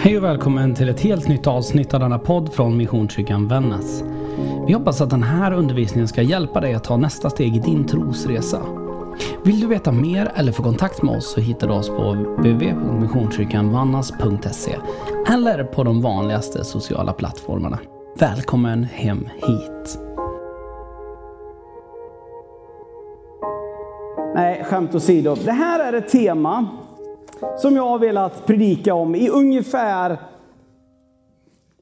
Hej och välkommen till ett helt nytt avsnitt av denna podd från Missionskyrkan Vännäs. Vi hoppas att den här undervisningen ska hjälpa dig att ta nästa steg i din trosresa. Vill du veta mer eller få kontakt med oss så hittar du oss på www.missionskyrkanvannas.se eller på de vanligaste sociala plattformarna. Välkommen hem hit! Nej, skämt åsido. Det här är ett tema som jag har velat predika om i ungefär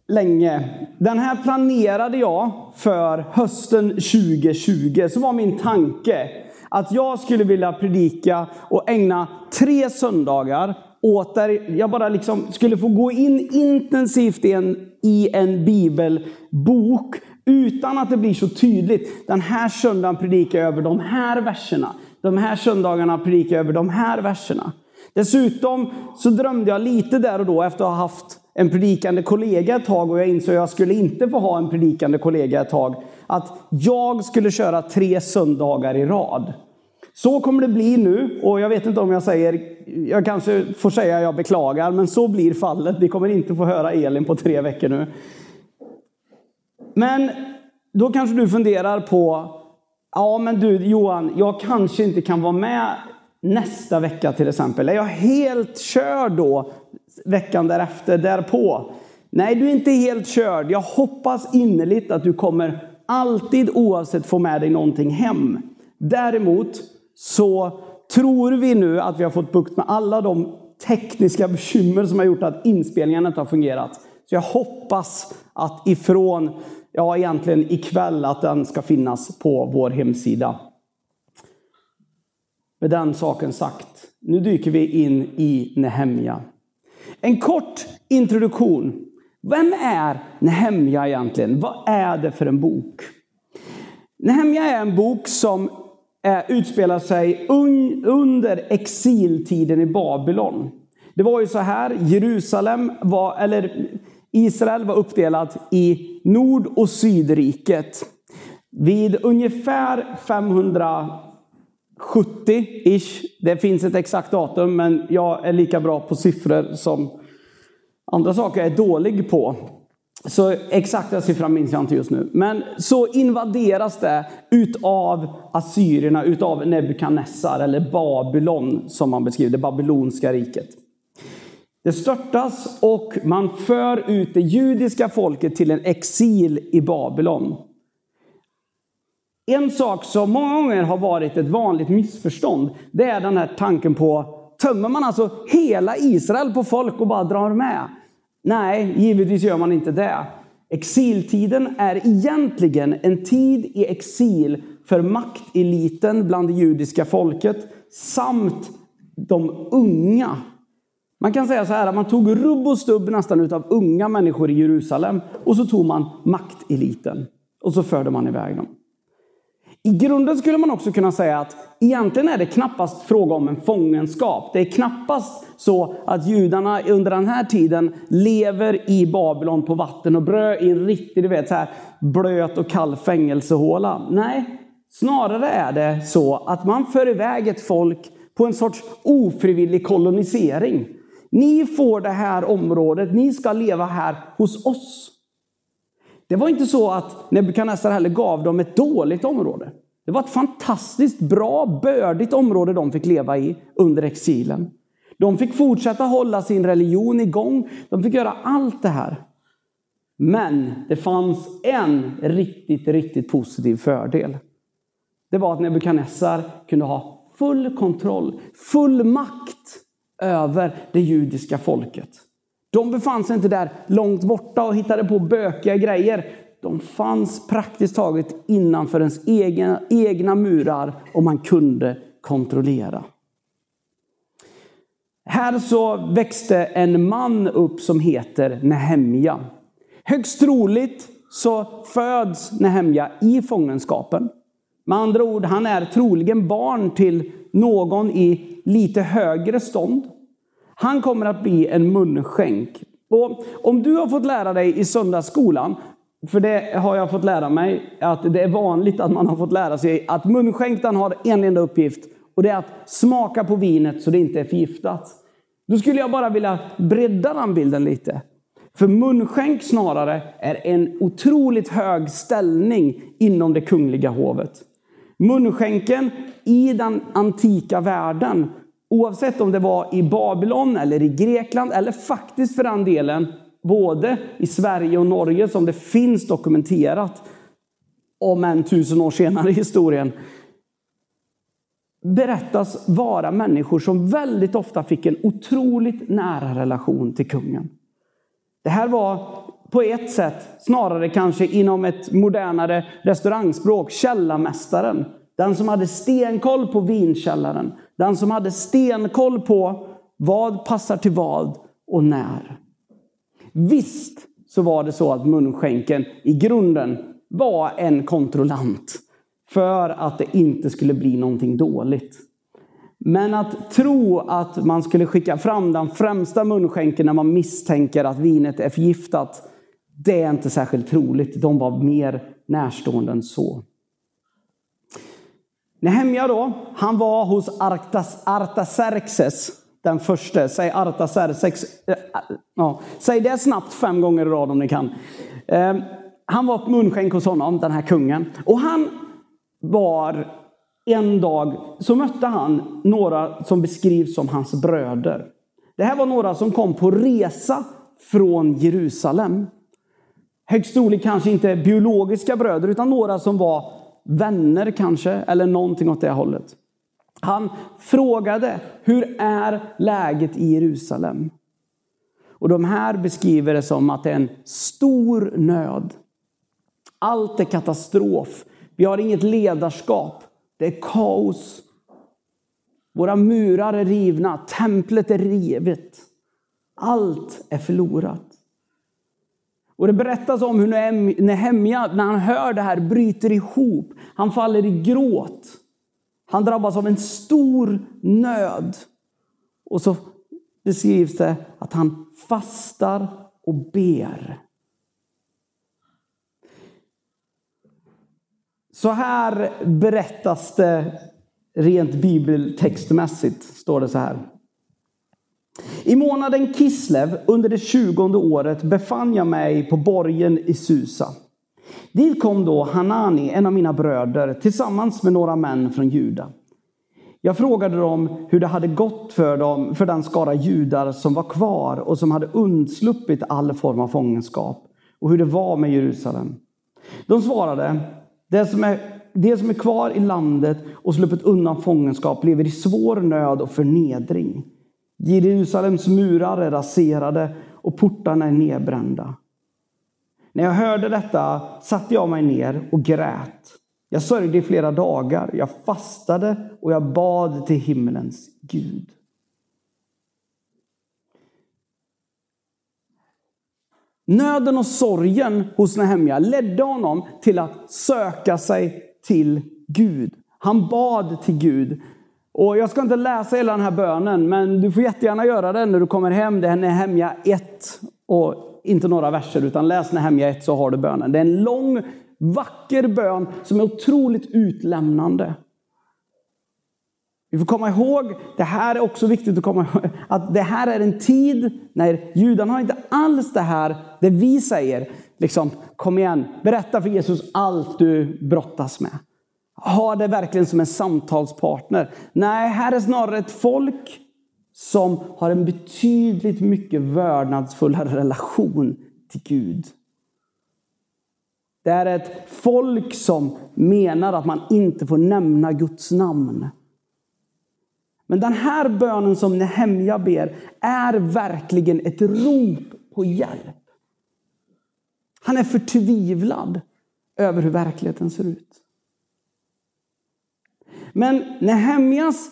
länge. Den här planerade jag för hösten 2020. Så var min tanke att jag skulle vilja predika och ägna tre söndagar åt där jag bara liksom skulle få gå in intensivt i en, i en bibelbok utan att det blir så tydligt. Den här söndagen predikar jag över de här verserna. De här söndagarna predikar jag över de här verserna. Dessutom så drömde jag lite där och då efter att ha haft en predikande kollega ett tag och jag insåg att jag skulle inte få ha en predikande kollega ett tag. Att jag skulle köra tre söndagar i rad. Så kommer det bli nu och jag vet inte om jag säger, jag kanske får säga jag beklagar, men så blir fallet. Ni kommer inte få höra Elin på tre veckor nu. Men då kanske du funderar på, ja men du Johan, jag kanske inte kan vara med nästa vecka till exempel. Är jag helt körd då veckan därefter, därpå? Nej, du är inte helt körd. Jag hoppas innerligt att du kommer alltid oavsett få med dig någonting hem. Däremot så tror vi nu att vi har fått bukt med alla de tekniska bekymmer som har gjort att inspelningen inte har fungerat. Så jag hoppas att ifrån, ja egentligen ikväll, att den ska finnas på vår hemsida. Med den saken sagt, nu dyker vi in i Nehemja. En kort introduktion. Vem är Nehemja egentligen? Vad är det för en bok? Nehemja är en bok som utspelar sig under exiltiden i Babylon. Det var ju så här, Jerusalem var, eller Israel var uppdelat i Nord och Sydriket. Vid ungefär 500 70-ish. Det finns ett exakt datum, men jag är lika bra på siffror som andra saker jag är dålig på. Så exakta siffran minns jag inte just nu. Men så invaderas det utav assyrierna, utav Nebukadnessar, eller Babylon som man beskriver det babylonska riket. Det störtas och man för ut det judiska folket till en exil i Babylon. En sak som många gånger har varit ett vanligt missförstånd, det är den här tanken på, tömmer man alltså hela Israel på folk och bara drar med? Nej, givetvis gör man inte det. Exiltiden är egentligen en tid i exil för makteliten bland det judiska folket samt de unga. Man kan säga så här att man tog rubb och stubb nästan utav unga människor i Jerusalem och så tog man makteliten och så förde man iväg dem. I grunden skulle man också kunna säga att egentligen är det knappast fråga om en fångenskap. Det är knappast så att judarna under den här tiden lever i Babylon på vatten och bröd i en riktig, du vet, så här blöt och kall fängelsehåla. Nej, snarare är det så att man för iväg ett folk på en sorts ofrivillig kolonisering. Ni får det här området, ni ska leva här hos oss. Det var inte så att Nebukadnessar heller gav dem ett dåligt område. Det var ett fantastiskt bra, bördigt område de fick leva i under exilen. De fick fortsätta hålla sin religion igång. De fick göra allt det här. Men det fanns en riktigt, riktigt positiv fördel. Det var att Nebukadnessar kunde ha full kontroll, full makt över det judiska folket. De befann sig inte där långt borta och hittade på bökiga grejer. De fanns praktiskt taget innanför ens egna, egna murar och man kunde kontrollera. Här så växte en man upp som heter Nehemja. Högst troligt så föds Nehemja i fångenskapen. Med andra ord, han är troligen barn till någon i lite högre stånd. Han kommer att bli en munskänk. Och om du har fått lära dig i söndagsskolan, för det har jag fått lära mig, att det är vanligt att man har fått lära sig att munskänktan har en enda uppgift och det är att smaka på vinet så det inte är förgiftat. Då skulle jag bara vilja bredda den bilden lite. För munskänk snarare är en otroligt hög ställning inom det kungliga hovet. Munskänken i den antika världen, oavsett om det var i Babylon eller i Grekland eller faktiskt för den delen både i Sverige och Norge som det finns dokumenterat om en tusen år senare i historien berättas vara människor som väldigt ofta fick en otroligt nära relation till kungen. Det här var på ett sätt, snarare kanske inom ett modernare restaurangspråk, källarmästaren. Den som hade stenkoll på vinkällaren. Den som hade stenkoll på vad passar till vad och när. Visst så var det så att munskänken i grunden var en kontrollant för att det inte skulle bli någonting dåligt. Men att tro att man skulle skicka fram den främsta munskänken när man misstänker att vinet är förgiftat, det är inte särskilt troligt. De var mer närstående än så. Nehemja då, han var hos Artas, Artaxerxes den första. Säg Artaxerxes. Äh, ja, säg det snabbt fem gånger i rad om ni kan. Eh, han var munskänk hos honom, den här kungen. Och han var en dag så mötte han några som beskrivs som hans bröder. Det här var några som kom på resa från Jerusalem. Högst troligt kanske inte biologiska bröder utan några som var vänner kanske, eller någonting åt det hållet. Han frågade, hur är läget i Jerusalem? Och de här beskriver det som att det är en stor nöd. Allt är katastrof. Vi har inget ledarskap. Det är kaos. Våra murar är rivna, templet är rivet. Allt är förlorat. Och det berättas om hur Nehemja, när han hör det här, bryter ihop. Han faller i gråt. Han drabbas av en stor nöd. Och så beskrivs det att han fastar och ber. Så här berättas det rent bibeltextmässigt, står det så här. I månaden Kislev under det tjugonde året befann jag mig på borgen i Susa. Dit kom då Hanani, en av mina bröder, tillsammans med några män från Juda. Jag frågade dem hur det hade gått för, dem, för den skara judar som var kvar och som hade undsluppit all form av fångenskap och hur det var med Jerusalem. De svarade, det som är, det som är kvar i landet och sluppit undan fångenskap lever i svår nöd och förnedring. Jerusalems murar är raserade och portarna är nedbrända. När jag hörde detta satte jag mig ner och grät. Jag sörjde i flera dagar. Jag fastade och jag bad till himmelens Gud. Nöden och sorgen hos Nehemja ledde honom till att söka sig till Gud. Han bad till Gud. Och jag ska inte läsa hela den här bönen, men du får jättegärna göra det när du kommer hem. Det är Nehemja 1 och inte några verser, utan läs Nehemja 1 så har du bönen. Det är en lång, vacker bön som är otroligt utlämnande. Vi får komma ihåg, det här är också viktigt att komma ihåg, att det här är en tid när judarna har inte alls det här, det vi säger, liksom kom igen, berätta för Jesus allt du brottas med. Ha det verkligen som en samtalspartner. Nej, här är snarare ett folk som har en betydligt mycket vördnadsfullare relation till Gud. Det är ett folk som menar att man inte får nämna Guds namn. Men den här bönen som Nehemja ber är verkligen ett rop på hjälp. Han är förtvivlad över hur verkligheten ser ut. Men Nehemjas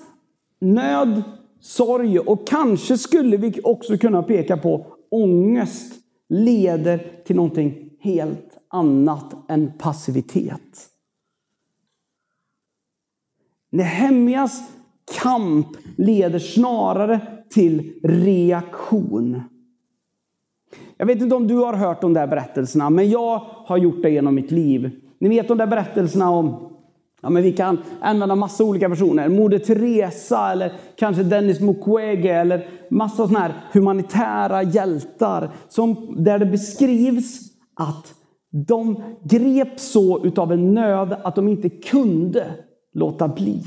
nöd, sorg och kanske skulle vi också kunna peka på ångest leder till någonting helt annat än passivitet. Nehemjas kamp leder snarare till reaktion. Jag vet inte om du har hört de där berättelserna, men jag har gjort det genom mitt liv. Ni vet de där berättelserna om Ja, men vi kan använda massa olika personer. Moder Teresa eller kanske Dennis Mukwege eller massa sådana här humanitära hjältar. Som, där det beskrivs att de grep så utav en nöd att de inte kunde låta bli.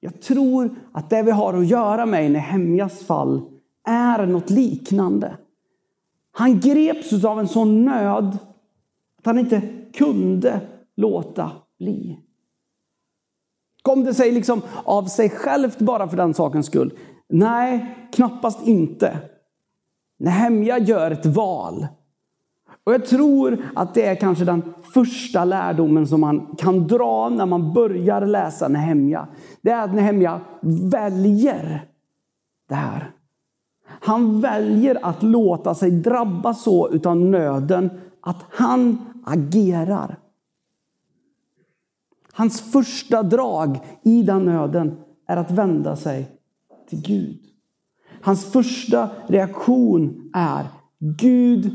Jag tror att det vi har att göra med i Nehemjas fall är något liknande. Han greps av en sån nöd han inte kunde låta bli. Kom det sig liksom av sig självt bara för den sakens skull? Nej, knappast inte. Nehemja gör ett val. Och jag tror att det är kanske den första lärdomen som man kan dra när man börjar läsa Nehemja. Det är att Nehemja väljer det här. Han väljer att låta sig drabbas så utav nöden att han agerar. Hans första drag i den nöden är att vända sig till Gud. Hans första reaktion är Gud,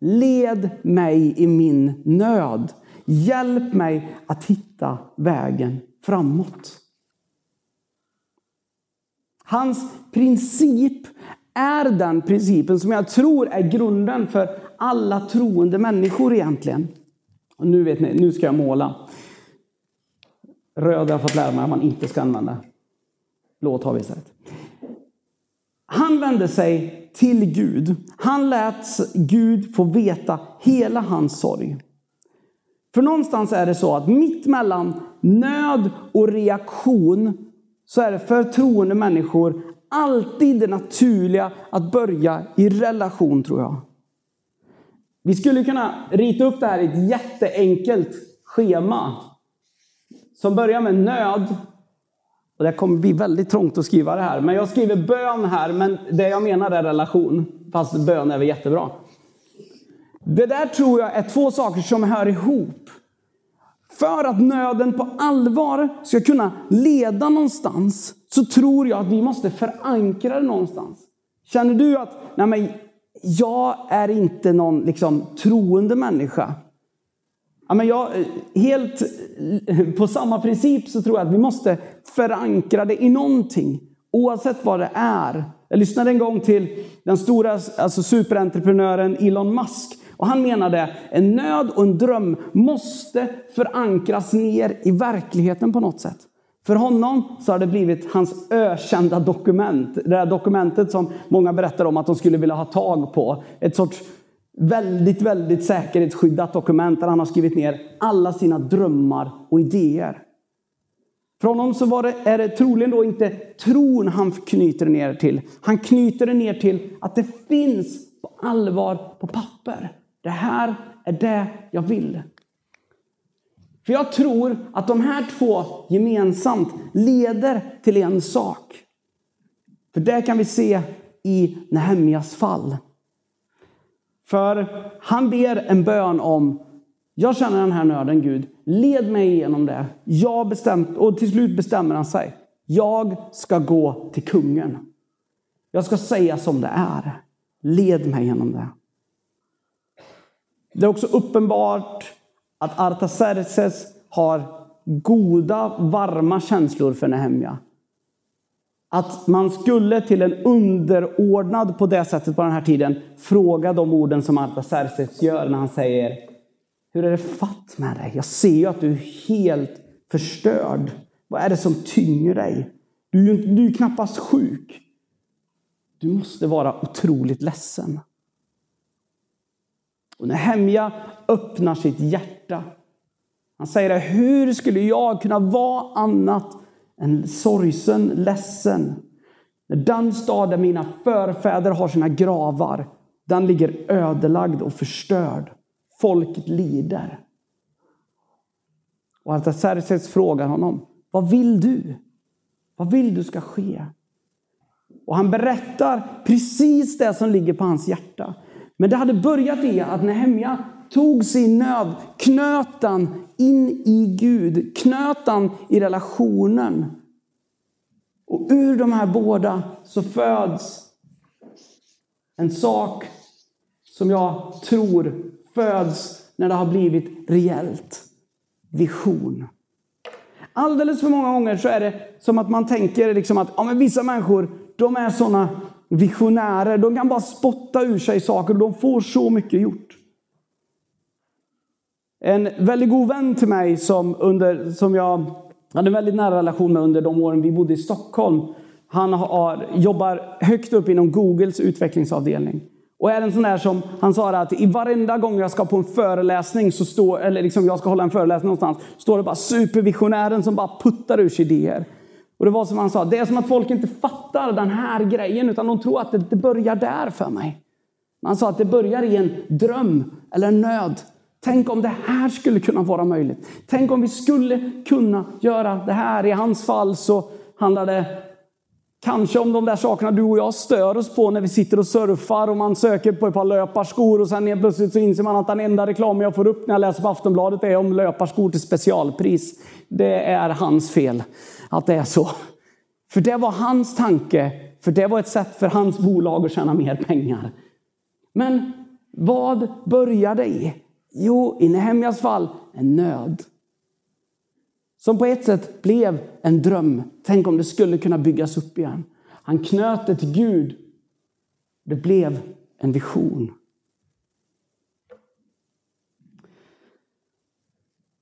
led mig i min nöd. Hjälp mig att hitta vägen framåt. Hans princip är den principen som jag tror är grunden för alla troende människor egentligen. Och nu vet ni, nu ska jag måla. Röd har jag fått lära mig att man inte ska använda. Blått har vi sett. Han vände sig till Gud. Han lät Gud få veta hela hans sorg. För någonstans är det så att mitt mellan nöd och reaktion så är det för troende människor alltid det naturliga att börja i relation tror jag. Vi skulle kunna rita upp det här i ett jätteenkelt schema. Som börjar med nöd. Och det kommer bli väldigt trångt att skriva det här. Men jag skriver bön här, men det jag menar är relation. Fast bön är väl jättebra. Det där tror jag är två saker som hör ihop. För att nöden på allvar ska kunna leda någonstans så tror jag att vi måste förankra det någonstans. Känner du att nej men, jag är inte någon liksom, troende människa? Ja, men jag, helt på samma princip så tror jag att vi måste förankra det i någonting. Oavsett vad det är. Jag lyssnade en gång till den stora alltså superentreprenören Elon Musk. Och han menade en nöd och en dröm måste förankras ner i verkligheten på något sätt. För honom så har det blivit hans ökända dokument. Det där dokumentet som många berättar om att de skulle vilja ha tag på. Ett sorts väldigt, väldigt säkerhetsskyddat dokument där han har skrivit ner alla sina drömmar och idéer. För honom så var det, är det troligen då inte tron han knyter ner till. Han knyter det ner till att det finns på allvar på papper. Det här är det jag vill. För jag tror att de här två gemensamt leder till en sak. För det kan vi se i Nehemjas fall. För han ber en bön om, jag känner den här nöden Gud, led mig igenom det. Jag bestämt, och till slut bestämmer han sig. Jag ska gå till kungen. Jag ska säga som det är. Led mig genom det. Det är också uppenbart att Artaxerxes har goda, varma känslor för Nehemja. Att man skulle till en underordnad på det sättet på den här tiden fråga de orden som Artaxerxes gör när han säger Hur är det fatt med dig? Jag ser ju att du är helt förstörd. Vad är det som tynger dig? Du är ju du är knappast sjuk. Du måste vara otroligt ledsen. Och när Hemja öppnar sitt hjärta. Han säger det, hur skulle jag kunna vara annat än sorgsen, ledsen? Den stad där mina förfäder har sina gravar, den ligger ödelagd och förstörd. Folket lider. Och Artaxerxes frågar honom, vad vill du? Vad vill du ska ske? Och han berättar precis det som ligger på hans hjärta. Men det hade börjat i att Nehemja tog sin nöd, knöt den in i Gud, knöt den i relationen. Och ur de här båda så föds en sak som jag tror föds när det har blivit reellt. Vision. Alldeles för många gånger så är det som att man tänker liksom att ja, men vissa människor de är sådana visionärer. De kan bara spotta ur sig saker och de får så mycket gjort. En väldigt god vän till mig som, under, som jag hade en väldigt nära relation med under de åren vi bodde i Stockholm. Han har, jobbar högt upp inom Googles utvecklingsavdelning. Och är en sån där som, han sa att i varenda gång jag ska på en föreläsning, så står, eller liksom jag ska hålla en föreläsning någonstans, står det bara supervisionären som bara puttar ur sig idéer. Och det var som han sa, det är som att folk inte fattar den här grejen, utan de tror att det, det börjar där för mig. Han sa att det börjar i en dröm eller en nöd. Tänk om det här skulle kunna vara möjligt. Tänk om vi skulle kunna göra det här. I hans fall så handlar det kanske om de där sakerna du och jag stör oss på när vi sitter och surfar och man söker på ett par löparskor och sen plötsligt så inser man att den enda reklam jag får upp när jag läser på Aftonbladet är om löparskor till specialpris. Det är hans fel att det är så. För det var hans tanke, för det var ett sätt för hans bolag att tjäna mer pengar. Men vad började i? Jo, i Nehemjas fall en nöd. Som på ett sätt blev en dröm. Tänk om det skulle kunna byggas upp igen. Han knöt det till Gud. Det blev en vision.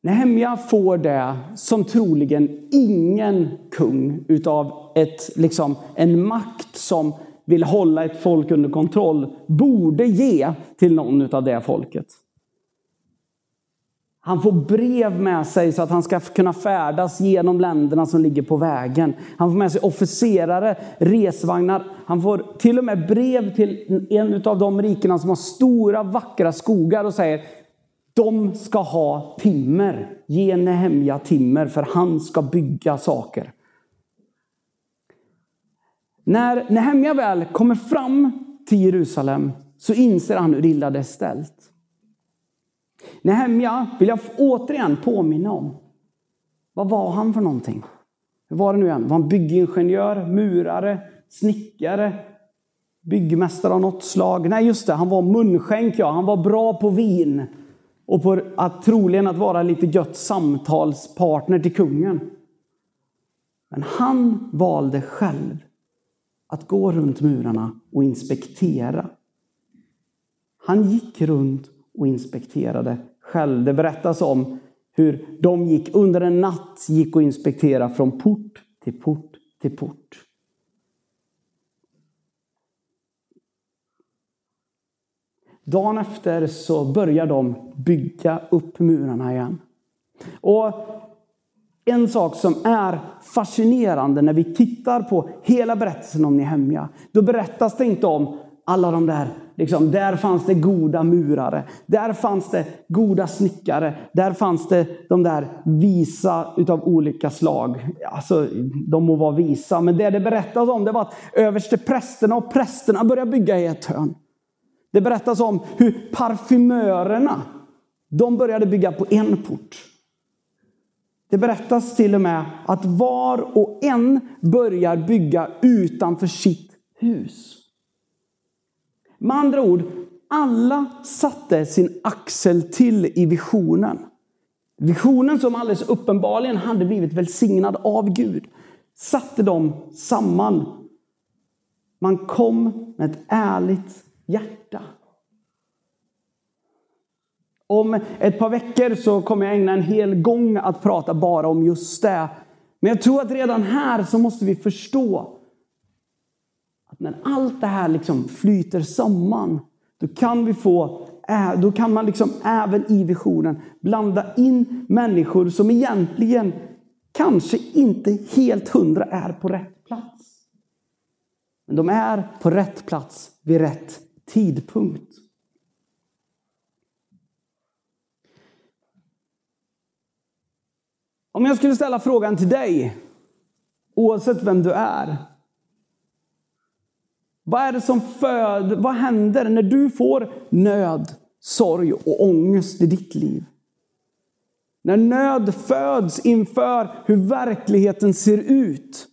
Nehemja får det som troligen ingen kung utav ett, liksom, en makt som vill hålla ett folk under kontroll borde ge till någon av det folket. Han får brev med sig så att han ska kunna färdas genom länderna som ligger på vägen. Han får med sig officerare, resvagnar. Han får till och med brev till en av de rikena som har stora vackra skogar och säger de ska ha timmer. Ge Nehemja timmer för han ska bygga saker. När Nehemja väl kommer fram till Jerusalem så inser han hur illa det är ställt. Nehemja vill jag återigen påminna om. Vad var han för någonting? Hur var det nu igen? Var han byggingenjör, murare, snickare, byggmästare av något slag? Nej, just det, han var munskänk, ja. Han var bra på vin och på att troligen att vara lite gött samtalspartner till kungen. Men han valde själv att gå runt murarna och inspektera. Han gick runt och inspekterade själv. Det berättas om hur de gick under en natt gick och inspekterade från port till port till port. Dagen efter så börjar de bygga upp murarna igen. Och en sak som är fascinerande när vi tittar på hela berättelsen om Nehemja, då berättas det inte om alla de där, liksom, där fanns det goda murare, där fanns det goda snickare, där fanns det de där visa utav olika slag. Alltså, de må vara visa, men det det berättas om det var att överste prästerna och prästerna började bygga i ett hörn. Det berättas om hur parfymörerna, de började bygga på en port. Det berättas till och med att var och en börjar bygga utanför sitt hus. Med andra ord, alla satte sin axel till i visionen. Visionen som alldeles uppenbarligen hade blivit välsignad av Gud, satte dem samman. Man kom med ett ärligt hjärta. Om ett par veckor så kommer jag ägna en hel gång att prata bara om just det. Men jag tror att redan här så måste vi förstå när allt det här liksom flyter samman, då kan vi få då kan man liksom även i visionen blanda in människor som egentligen kanske inte helt hundra är på rätt plats. Men de är på rätt plats vid rätt tidpunkt. Om jag skulle ställa frågan till dig, oavsett vem du är. Vad är det som föder, vad händer när du får nöd, sorg och ångest i ditt liv? När nöd föds inför hur verkligheten ser ut.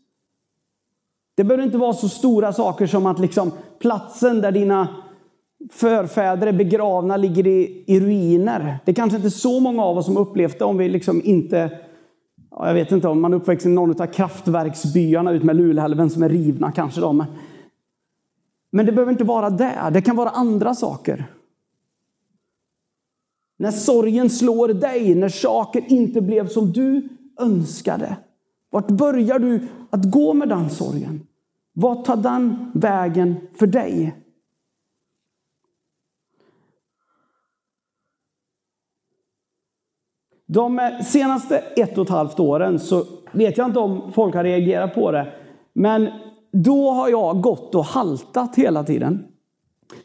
Det behöver inte vara så stora saker som att liksom platsen där dina förfäder är begravna, ligger i, i ruiner. Det är kanske inte så många av oss som upplevt det om vi liksom inte jag vet inte om man är uppväxt i någon av kraftverksbyarna ut med Luleälven som är rivna kanske. Då, men, det behöver inte vara det. Det kan vara andra saker. När sorgen slår dig, när saker inte blev som du önskade. Vart börjar du att gå med den sorgen? Vad tar den vägen för dig? De senaste ett och ett halvt åren så vet jag inte om folk har reagerat på det. Men då har jag gått och haltat hela tiden.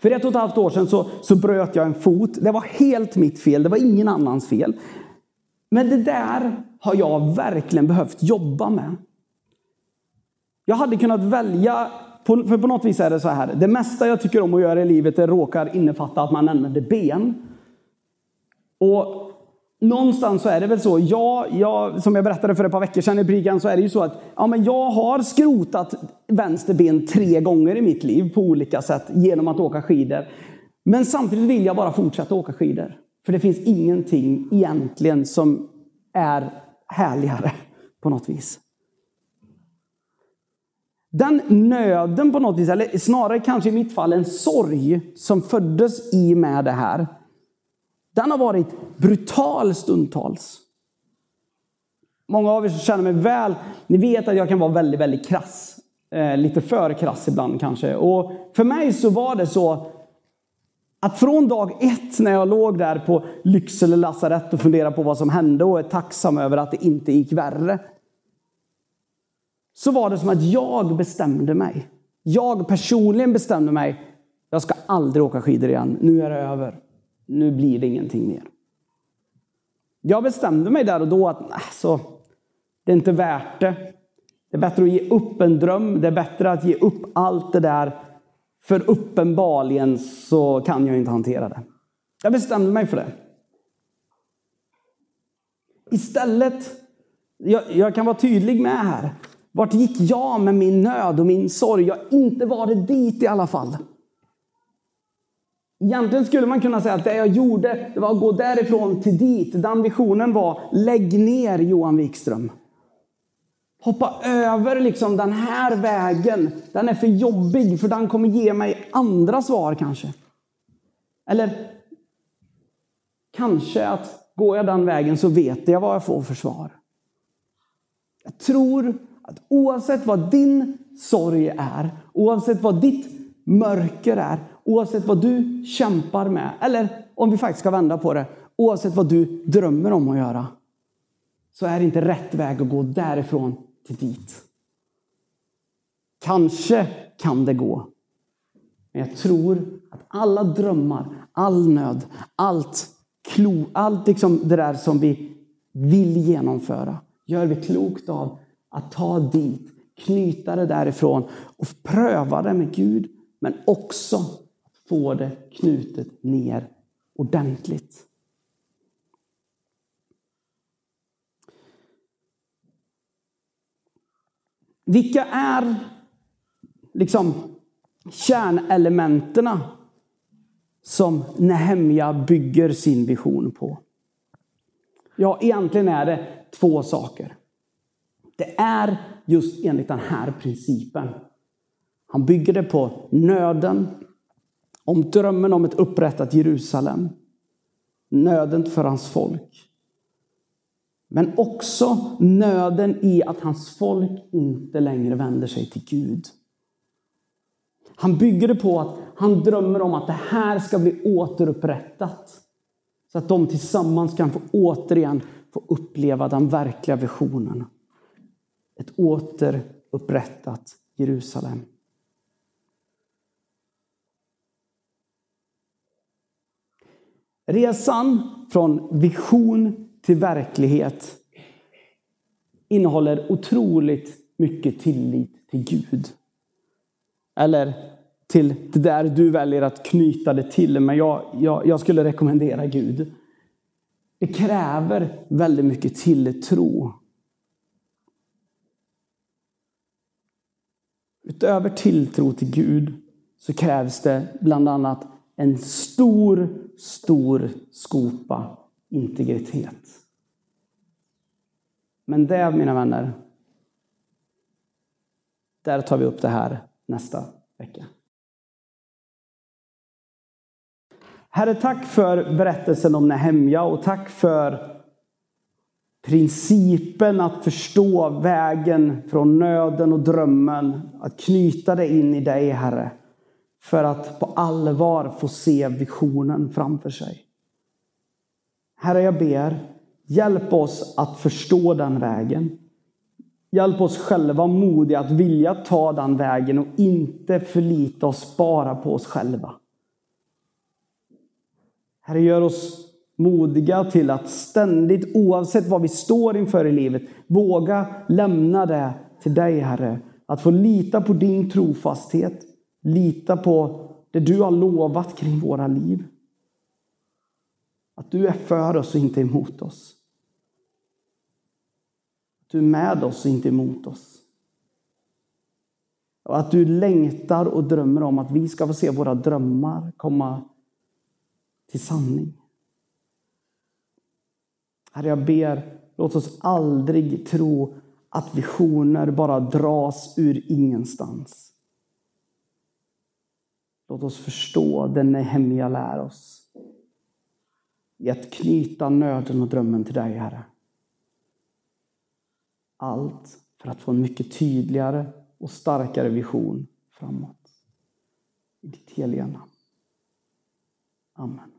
För ett och ett halvt år sedan så, så bröt jag en fot. Det var helt mitt fel, det var ingen annans fel. Men det där har jag verkligen behövt jobba med. Jag hade kunnat välja, för på något vis är det så här. Det mesta jag tycker om att göra i livet det råkar innefatta att man använder ben. Och någonstans så är det väl så. Jag, jag, som jag berättade för ett par veckor sedan i Brigan så är det ju så att ja, men jag har skrotat vänster ben tre gånger i mitt liv på olika sätt genom att åka skidor. Men samtidigt vill jag bara fortsätta åka skidor. För det finns ingenting egentligen som är härligare på något vis. Den nöden på något vis, eller snarare kanske i mitt fall en sorg som föddes i med det här. Den har varit brutal stundtals. Många av er som känner mig väl, ni vet att jag kan vara väldigt, väldigt krass. Eh, lite för krass ibland kanske. Och för mig så var det så att från dag ett när jag låg där på Lycksele lasarett och funderade på vad som hände och är tacksam över att det inte gick värre. Så var det som att jag bestämde mig. Jag personligen bestämde mig. Jag ska aldrig åka skidor igen. Nu är det över nu blir det ingenting mer. Jag bestämde mig där och då att alltså, det är inte värt det. Det är bättre att ge upp en dröm. Det är bättre att ge upp allt det där. För uppenbarligen så kan jag inte hantera det. Jag bestämde mig för det. Istället, jag, jag kan vara tydlig med här. Vart gick jag med min nöd och min sorg? Jag har inte varit dit i alla fall. Egentligen skulle man kunna säga att det jag gjorde det var att gå därifrån till dit. Den visionen var lägg ner Johan Wikström. Hoppa över liksom den här vägen. Den är för jobbig för den kommer ge mig andra svar kanske. Eller kanske att går jag den vägen så vet jag vad jag får för svar. Jag tror att oavsett vad din sorg är, oavsett vad ditt mörker är, oavsett vad du kämpar med, eller om vi faktiskt ska vända på det, oavsett vad du drömmer om att göra, så är det inte rätt väg att gå därifrån till dit. Kanske kan det gå. Men jag tror att alla drömmar, all nöd, allt, klo, allt liksom det där som vi vill genomföra, gör vi klokt av att ta dit, knyta det därifrån och pröva det med Gud. Men också få det knutet ner ordentligt. Vilka är liksom kärnelementen som Nehemja bygger sin vision på? Ja, egentligen är det två saker. Det är just enligt den här principen. Han bygger det på nöden, om drömmen om ett upprättat Jerusalem. Nöden för hans folk. Men också nöden i att hans folk inte längre vänder sig till Gud. Han bygger det på att han drömmer om att det här ska bli återupprättat. Så att de tillsammans kan få återigen få uppleva den verkliga visionen. Ett återupprättat Jerusalem. Resan från vision till verklighet innehåller otroligt mycket tillit till Gud. Eller till det där du väljer att knyta det till. Men jag, jag, jag skulle rekommendera Gud. Det kräver väldigt mycket tilltro. Utöver tilltro till Gud så krävs det bland annat en stor, stor skopa integritet. Men det, mina vänner, där tar vi upp det här nästa vecka. Herre, tack för berättelsen om Nehemja och tack för principen att förstå vägen från nöden och drömmen. Att knyta det in i dig, Herre. För att på allvar få se visionen framför sig. Herre, jag ber, hjälp oss att förstå den vägen. Hjälp oss själva modiga att vilja ta den vägen och inte förlita oss bara på oss själva. Herre, gör oss modiga till att ständigt, oavsett vad vi står inför i livet, våga lämna det till dig, Herre. Att få lita på din trofasthet, lita på det du har lovat kring våra liv. Att du är för oss och inte emot oss. Att du är med oss och inte emot oss. Och att du längtar och drömmer om att vi ska få se våra drömmar komma till sanning. Herre, jag ber, låt oss aldrig tro att visioner bara dras ur ingenstans. Låt oss förstå den Nehemja lär oss. I att knyta nöden och drömmen till dig, Herre. Allt för att få en mycket tydligare och starkare vision framåt. I ditt heliga namn. Amen.